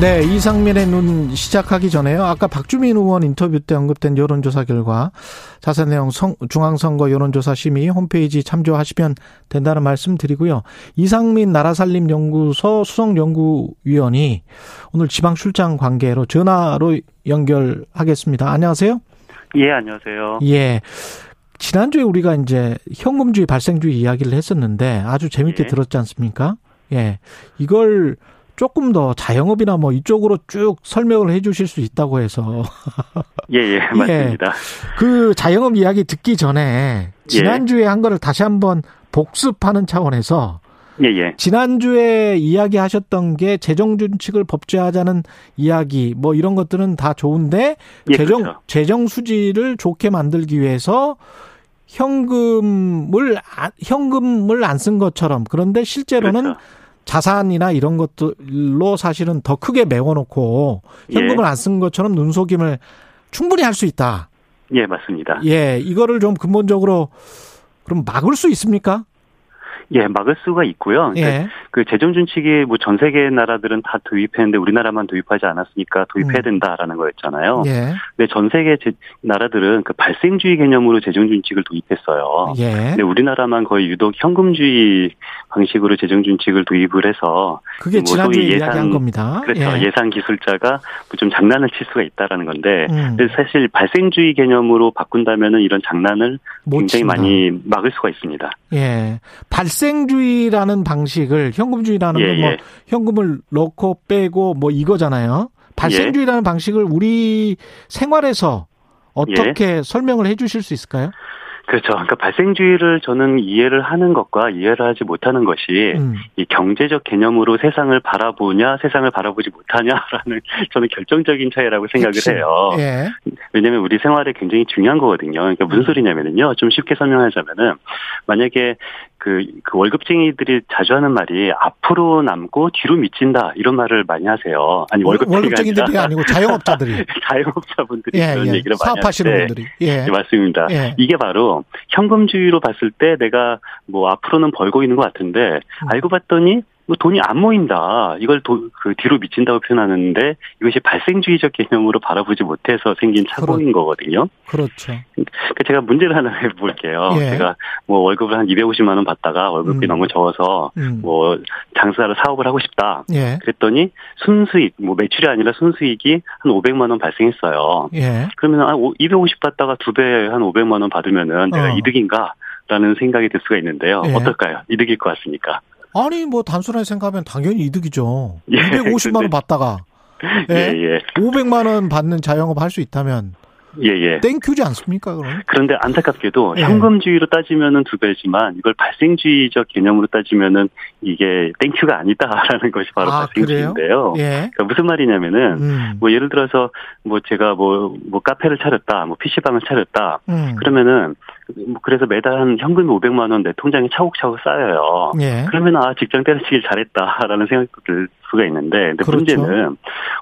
네, 이상민의 눈 시작하기 전에요. 아까 박주민 의원 인터뷰 때 언급된 여론조사 결과 자세한 내용 성, 중앙선거 여론조사 심의 홈페이지 참조하시면 된다는 말씀 드리고요. 이상민 나라살림연구소 수석연구위원이 오늘 지방 출장 관계로 전화로 연결하겠습니다. 안녕하세요. 예, 안녕하세요. 예. 지난주에 우리가 이제 현금주의 발생주의 이야기를 했었는데 아주 재밌게 예. 들었지 않습니까? 예. 이걸 조금 더 자영업이나 뭐 이쪽으로 쭉 설명을 해 주실 수 있다고 해서. 예, 예, 맞습니다. 예, 그 자영업 이야기 듣기 전에 지난주에 예. 한 거를 다시 한번 복습하는 차원에서 예, 예. 지난주에 이야기하셨던 게 재정 준칙을 법제하자는 이야기 뭐 이런 것들은 다 좋은데 예, 재정 그렇죠. 재정 수지를 좋게 만들기 위해서 현금을 현금을 안 쓴 것처럼 그런데 실제로는 그렇죠. 자산이나 이런 것들로 사실은 더 크게 메워놓고 현금을 예. 안쓴 것처럼 눈속임을 충분히 할 수 있다. 예, 맞습니다. 예, 이거를 좀 근본적으로 그럼 막을 수 있습니까? 예, 막을 수가 있고요. 예. 그 재정 준칙이 뭐 전 세계 나라들은 다 도입했는데 우리나라만 도입하지 않았으니까 도입해야 음. 된다라는 거였잖아요. 예. 근데 전 세계 제, 나라들은 그 발생주의 개념으로 재정 준칙을 도입했어요. 예. 근데 우리나라만 거의 유독 현금주의 방식으로 재정 준칙을 도입을 해서 그게 뭐 지난주에 예산, 이야기한 겁니다. 그렇죠. 예. 산 기술자가 좀 장난을 칠 수가 있다라는 건데 음. 사실 발생주의 개념으로 바꾼다면은 이런 장난을 굉장히 친다. 많이 막을 수가 있습니다. 예. 발생 발생주의라는 방식을 현금주의라는 예, 건뭐 예. 현금을 넣고 빼고 뭐 이거잖아요. 발생주의라는 예. 방식을 우리 생활에서 어떻게 예. 설명을 해 주실 수 있을까요? 그렇죠. 그러니까 발생주의를 저는 이해를 하는 것과 이해를 하지 못하는 것이 음. 이 경제적 개념으로 세상을 바라보냐, 세상을 바라보지 못하냐라는 저는 결정적인 차이라고 생각을 그치. 해요. 예. 왜냐하면 우리 생활에 굉장히 중요한 거거든요. 그러니까 무슨 음. 소리냐면은요. 좀 쉽게 설명하자면은 만약에 그, 그 월급쟁이들이 자주 하는 말이 앞으로 남고 뒤로 미친다 이런 말을 많이 하세요. 아니 월급쟁이들이 아니고 자영업자들이 자영업자분들이 예, 그런 예. 얘기를 많이 사업하시는 분들이 예. 네, 맞습니다. 예. 이게 바로 현금주의로 봤을 때 내가 뭐 앞으로는 벌고 있는 것 같은데 음. 알고 봤더니 뭐 돈이 안 모인다. 이걸 도, 그 뒤로 미친다고 표현하는데 이것이 발생주의적 개념으로 바라보지 못해서 생긴 착오인 그렇, 거거든요. 그렇죠. 그러니까 제가 문제를 하나 해볼게요. 예. 제가 뭐 월급을 한 250만 원 받다가 월급이 음. 너무 적어서 음. 뭐 장사를 사업을 하고 싶다. 예. 그랬더니 순수익, 뭐 매출이 아니라 순수익이 한 500만 원 발생했어요. 예. 그러면 한250 받다가 두 배 한 500만 원 받으면은 내가 어. 이득인가? 라는 생각이 들 수가 있는데요. 예. 어떨까요? 이득일 것 같습니까? 아니 뭐 단순하게 생각하면 당연히 이득이죠. 예, 250만 원 받다가 예, 예, 500만 원 받는 자영업 할 수 있다면 예, 예. thank you지 않습니까, 그럼? 그런데 안타깝게도 예. 현금주의로 따지면은 두 배지만 이걸 발생주의적 개념으로 따지면은 이게 thank you가 아니다라는 것이 바로 아, 발생주의인데요. 예. 그러니까 무슨 말이냐면은 음. 뭐 예를 들어서 뭐 제가 뭐뭐 뭐 카페를 차렸다, 뭐 PC방을 차렸다. 음. 그러면은 뭐 그래서 매달 한 현금이 500만 원 내 통장에 차곡차곡 쌓여요. 예. 그러면 아 직장 때려치길 잘했다라는 생각도 들 수가 있는데 근데 그렇죠. 문제는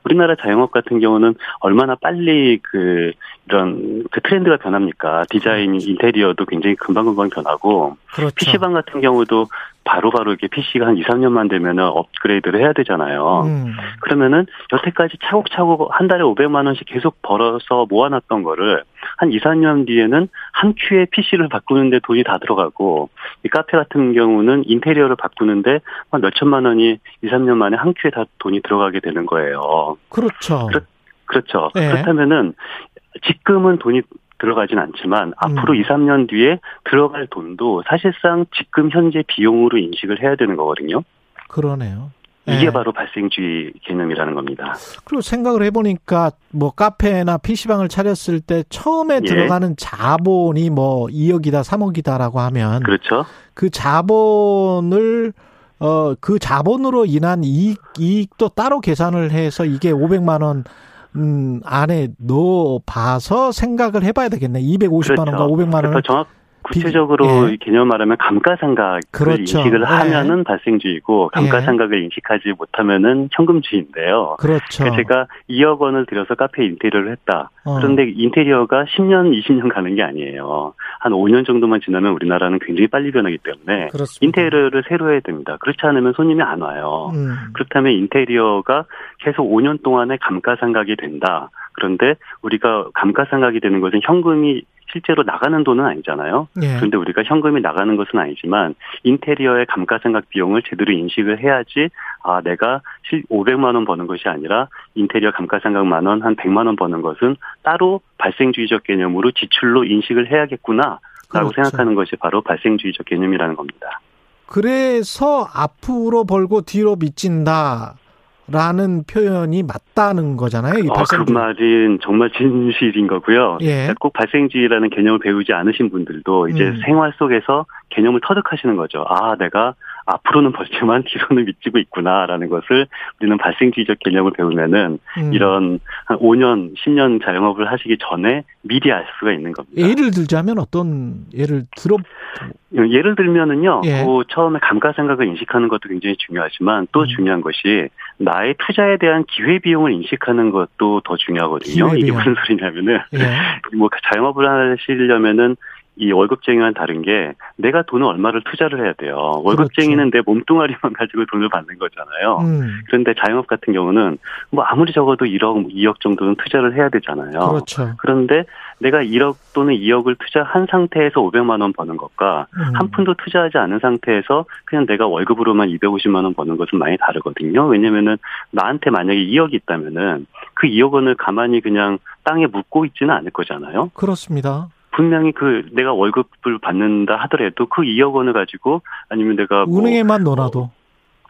우리나라 자영업 같은 경우는 얼마나 빨리 그 이런 그 트렌드가 변합니까? 디자인 인테리어도 굉장히 금방금방 변하고 그렇죠. PC방 같은 경우도 바로바로 이렇게 PC가 한 2, 3년만 되면은 업그레이드를 해야 되잖아요. 음. 그러면은 여태까지 차곡차곡 한 달에 500만 원씩 계속 벌어서 모아놨던 거를 한 2, 3년 뒤에는 한 큐에 PC를 바꾸는데 돈이 다 들어가고 이 카페 같은 경우는 인테리어를 바꾸는데 한 몇천만 원이 2, 3년 만에 한 큐에 다 돈이 들어가게 되는 거예요. 그렇죠. 그렇, 그렇죠. 네. 그렇다면은 지금은 돈이 들어가진 않지만 앞으로 음. 2, 3년 뒤에 들어갈 돈도 사실상 지금 현재 비용으로 인식을 해야 되는 거거든요. 그러네요. 이게 네. 바로 발생주의 개념이라는 겁니다. 그리고 생각을 해보니까 뭐 카페나 PC방을 차렸을 때 처음에 예. 들어가는 자본이 뭐 2억이다, 3억이다라고 하면. 그렇죠. 그 자본을 어, 그 자본으로 인한 이익, 이익도 따로 계산을 해서 이게 500만 원 음, 안에 넣어 봐서 생각을 해봐야 되겠네. 250만 그렇죠. 원과 500만 원. 정확, 구체적으로 예. 개념 말하면 감가상각을 그렇죠. 인식을 예. 하면은 발생주의고 감가상각을 예. 인식하지 못하면은 현금주의인데요. 그렇죠. 그러니까 제가 2억 원을 들여서 카페 인테리어를 했다. 어. 그런데 인테리어가 10년, 20년 가는 게 아니에요. 한 5년 정도만 지나면 우리나라는 굉장히 빨리 변하기 때문에 그렇습니다. 인테리어를 새로 해야 됩니다. 그렇지 않으면 손님이 안 와요. 음. 그렇다면 인테리어가 계속 5년 동안에 감가상각이 된다. 그런데 우리가 감가상각이 되는 것은 현금이 실제로 나가는 돈은 아니잖아요. 예. 그런데 우리가 현금이 나가는 것은 아니지만 인테리어의 감가상각 비용을 제대로 인식을 해야지 아 내가 500만 원 버는 것이 아니라 인테리어 감가상각 만 원, 한 100만 원 버는 것은 따로 발생주의적 개념으로 지출로 인식을 해야겠구나라고 그렇죠. 생각하는 것이 바로 발생주의적 개념이라는 겁니다. 그래서 앞으로 벌고 뒤로 미친다. 라는 표현이 맞다는 거잖아요. 이 아, 그 말은 정말 진실인 거고요. 예. 꼭 발생주의라는 개념을 배우지 않으신 분들도 이제 음. 생활 속에서 개념을 터득하시는 거죠. 아, 내가 앞으로는 벌지만 뒤로는 미치고 있구나라는 것을 우리는 발생주의적 개념을 배우면은 음. 이런 한 5년, 10년 자영업을 하시기 전에 미리 알 수가 있는 겁니다. 예를 들자면 어떤 예를 들어 예를 들면은요. 예. 그 처음에 감가상각을 인식하는 것도 굉장히 중요하지만 또 음. 중요한 것이 나의 투자에 대한 기회 비용을 인식하는 것도 더 중요하거든요. 이게 무슨 소리냐면은 예. 뭐 자영업을 하시려면은 이 월급쟁이와는 다른 게 내가 돈을 얼마를 투자를 해야 돼요. 월급쟁이는 그렇죠. 내 몸뚱아리만 가지고 돈을 받는 거잖아요. 음. 그런데 자영업 같은 경우는 뭐 아무리 적어도 1억, 2억 정도는 투자를 해야 되잖아요. 그렇죠. 그런데 내가 1억 또는 2억을 투자한 상태에서 500만 원 버는 것과 음. 한 푼도 투자하지 않은 상태에서 그냥 내가 월급으로만 250만 원 버는 것은 많이 다르거든요. 왜냐면은 나한테 만약에 2억이 있다면은 그 2억 원을 가만히 그냥 땅에 묻고 있지는 않을 거잖아요. 그렇습니다. 분명히 그 내가 월급을 받는다 하더라도 그 2억 원을 가지고 아니면 내가 뭐 은행에만 뭐 넣어놔도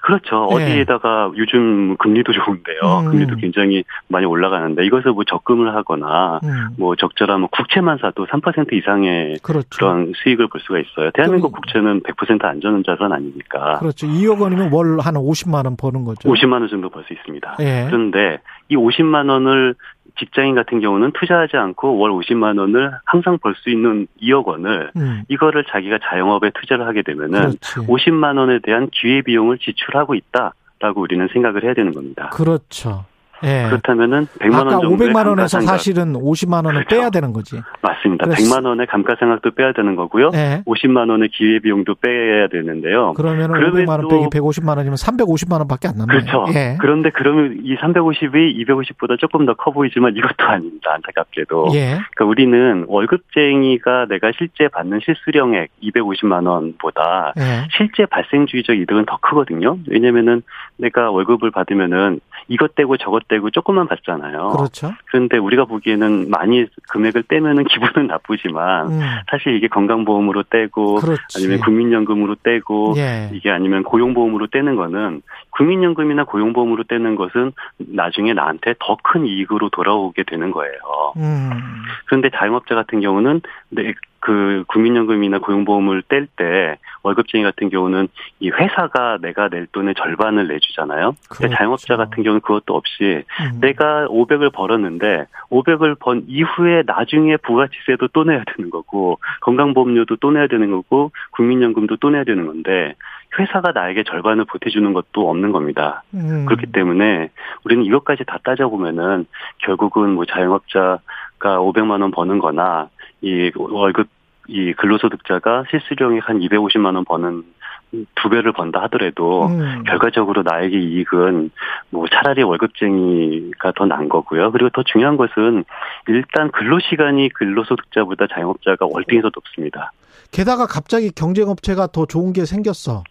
그렇죠. 네. 어디에다가 요즘 금리도 좋은데요. 음. 금리도 굉장히 많이 올라가는데 이것을 뭐 적금을 하거나 음. 뭐 적절한 뭐 국채만 사도 3% 이상의 그렇죠. 그런 수익을 볼 수가 있어요. 대한민국 그, 국채는 100% 안전 자산 아니니까. 그렇죠. 2억 원이면 월 한 50만 원 버는 거죠. 50만 원 정도 벌 수 있습니다. 네. 그런데 이 50만 원을 직장인 같은 경우는 투자하지 않고 월 50만 원을 항상 벌 수 있는 2억 원을 음. 이거를 자기가 자영업에 투자를 하게 되면은 그렇지. 50만 원에 대한 기회 비용을 지출하고 있다라고 우리는 생각을 해야 되는 겁니다. 그렇죠. 예. 그렇다면은 100만 원 정도 500만 원에서 사실은 50만 원을 그렇죠. 빼야 되는 거지. 맞습니다. 그래서. 100만 원의 감가상각도 빼야 되는 거고요. 예. 50만 원의 기회 비용도 빼야 되는데요. 그러면 500만 원 빼기 150만 원이면 350만 원밖에 안 남네요. 그렇죠. 예. 그런데 그러면 이 350이 250보다 조금 더 커 보이지만 이것도 아닙니다. 안타깝게도. 예. 그러니까 우리는 월급쟁이가 내가 실제 받는 실수령액 250만 원보다 예. 실제 발생주의적 이득은 더 크거든요. 왜냐면은 내가 월급을 받으면은 이것 떼고 저것 떼고 조금만 받잖아요. 그렇죠. 그런데 우리가 보기에는 많이 금액을 떼면은 기분은 나쁘지만 음. 사실 이게 건강보험으로 떼고 그렇지. 아니면 국민연금으로 떼고 예. 이게 아니면 고용보험으로 떼는 거는 국민연금이나 고용보험으로 떼는 것은 나중에 나한테 더 큰 이익으로 돌아오게 되는 거예요. 음. 그런데 자영업자 같은 경우는 내, 그 국민연금이나 고용보험을 뗄 때 월급쟁이 같은 경우는 이 회사가 내가 낼 돈의 절반을 내주잖아요. 그렇죠. 자영업자 같은 경우는 그것도 없이 음. 내가 500을 벌었는데 500을 번 이후에 나중에 부가치세도 또 내야 되는 거고 건강보험료도 또 내야 되는 거고 국민연금도 또 내야 되는 건데 회사가 나에게 절반을 보태주는 것도 없는 겁니다. 음. 그렇기 때문에 우리는 이것까지 다 따져보면은 결국은 뭐 자영업자가 500만 원 버는 거나 이 월급 이 근로소득자가 실수령액 한 250만 원 버는 두 배를 번다 하더라도 음. 결과적으로 나에게 이익은 뭐 차라리 월급쟁이가 더 난 거고요. 그리고 더 중요한 것은 일단 근로시간이 근로소득자보다 자영업자가 월등히 더 높습니다. 게다가 갑자기 경쟁업체가 더 좋은 게 생겼어.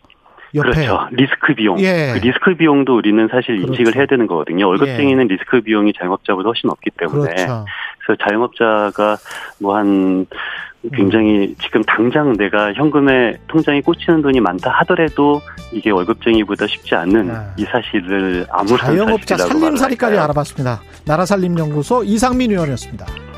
옆에. 그렇죠. 리스크 비용. 예. 그 리스크 비용도 우리는 사실 그렇죠. 인식을 해야 되는 거거든요. 월급쟁이는 예. 리스크 비용이 자영업자보다 훨씬 없기 때문에. 그렇죠. 그래서 자영업자가 뭐한 굉장히 지금 당장 내가 현금에 통장에 꽂히는 돈이 많다 하더라도 이게 월급쟁이보다 쉽지 않는 아. 이 사실을 아무런 자영업자 살림살이까지 알아봤습니다. 나라살림연구소 이상민 의원이었습니다.